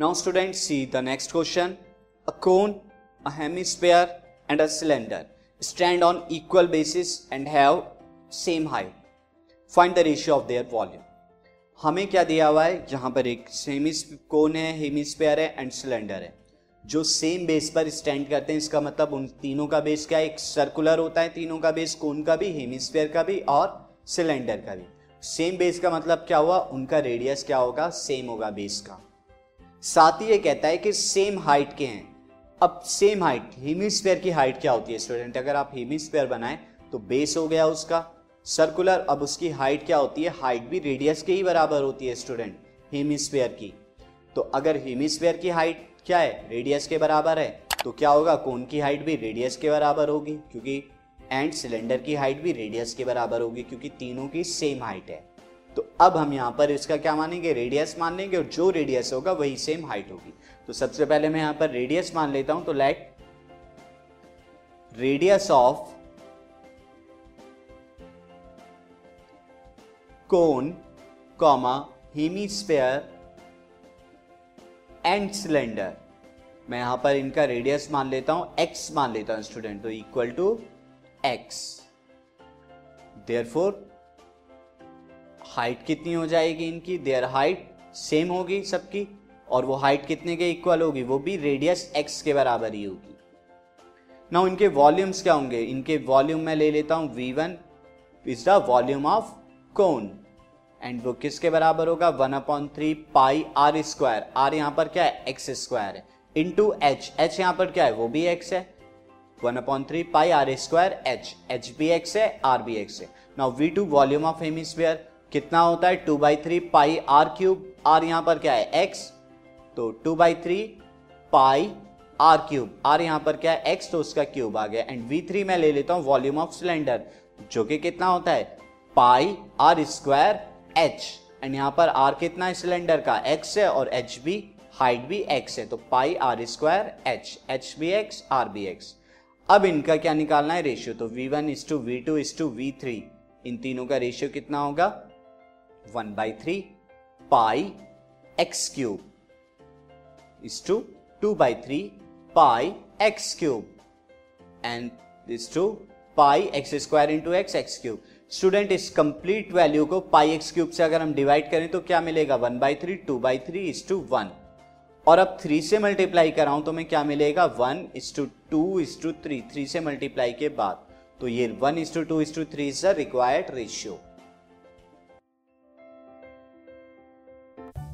Now students see the next question. A cone, a hemisphere and a cylinder stand on equal basis and have same height. Find the ratio of their volume. हमें क्या दिया हुआ है? जहाँ पर एक semi कोन है hemisphere है एंड सिलेंडर है। जो सेम बेस पर स्टैंड करते हैं इसका मतलब उन तीनों का बेस क्या है? एक सर्कुलर होता है तीनों का बेस कोन का भी हेमिस्फेयर का भी और सिलेंडर का भी। सेम बेस का मतलब क्या हुआ? उनका रेडियस क्या होगा? सेम होगा बेस का। साथ ही ये कहता है कि सेम हाइट के हैं। अब सेम हाइट हेमिस्फेयर की हाइट क्या होती है स्टूडेंट अगर आप हेमिस्फेयर बनाए तो बेस हो गया उसका। सर्कुलर अब उसकी हाइट क्या होती है? हाइट भी रेडियस के ही बराबर होती है स्टूडेंट हेमिस्फेयर की। तो अगर हेमिस्फेयर की हाइट क्या है? रेडियस के बराबर है तो क्या होगा? कोन की हाइट भी रेडियस के बराबर होगी, क्योंकि एंड सिलेंडर की हाइट भी रेडियस के बराबर होगी, क्योंकि तीनों की सेम हाइट है। तो अब हम यहाँ पर इसका क्या मानेंगे? रेडियस मान लेंगे और जो रेडियस होगा वही सेम हाइट होगी। तो सबसे पहले मैं यहाँ पर रेडियस मान लेता हूँ तो like radius of cone comma hemisphere and cylinder मैं यहाँ पर इनका रेडियस मान लेता हूँ एक्स मान लेता हूँ स्टूडेंट तो equal to x therefore height कितनी हो जाएगी इनकी? देयर हाइट सेम होगी सबकी। और वो हाइट कितने के इक्वल होगी? वो भी रेडियस एक्स के बराबर ही होगी। ना इनके वॉल्यूम्स क्या होंगे? इनके वॉल्यूम मैं ले लेता हूँ। V one is the volume of cone and वो किसके बराबर होगा? One upon three pi r square r यहाँ पर क्या है? एक्स स्क्वायर है। इंटू एच एच यहाँ पर क्या है? वो भी एक्स है। One upon three pi r square h h be x है आर बी एक्स है। Now V two volume of hemisphere कितना होता है? Two by three pi r cube. R यहाँ पर क्या है? एक्स। तो two by three pi r cube. R यहाँ पर क्या है? एक्स तो उसका क्यूब आ गया। एंड वी थ्री मैं ले लेता हूँ, वॉल्यूम ऑफ़ सिलेंडर, जो कि कितना होता है? Pi r square h. And यहाँ पर आर कितना है? सिलेंडर का एक्स है और एच भी, हाइट भी एक्स है। तो pi r square h. H be x, r be x. अब इनका क्या निकालना है? रेशियो। तो V one is to, V two is to, V three. इन तीनों का रेशियो कितना होगा? One by three pi x cube is to 2 by 3 pi x cube. And this to pi x square into x x cube. Student इस complete value को pi x cube से अगर हम divide करें तो क्या मिलेगा? One by three two by three is to one और अब थ्री से मल्टीप्लाई कराऊं तो मैं क्या मिलेगा? One is to to is to three three से मल्टीप्लाई के बाद। तो ये one is to to is to three is the required ratio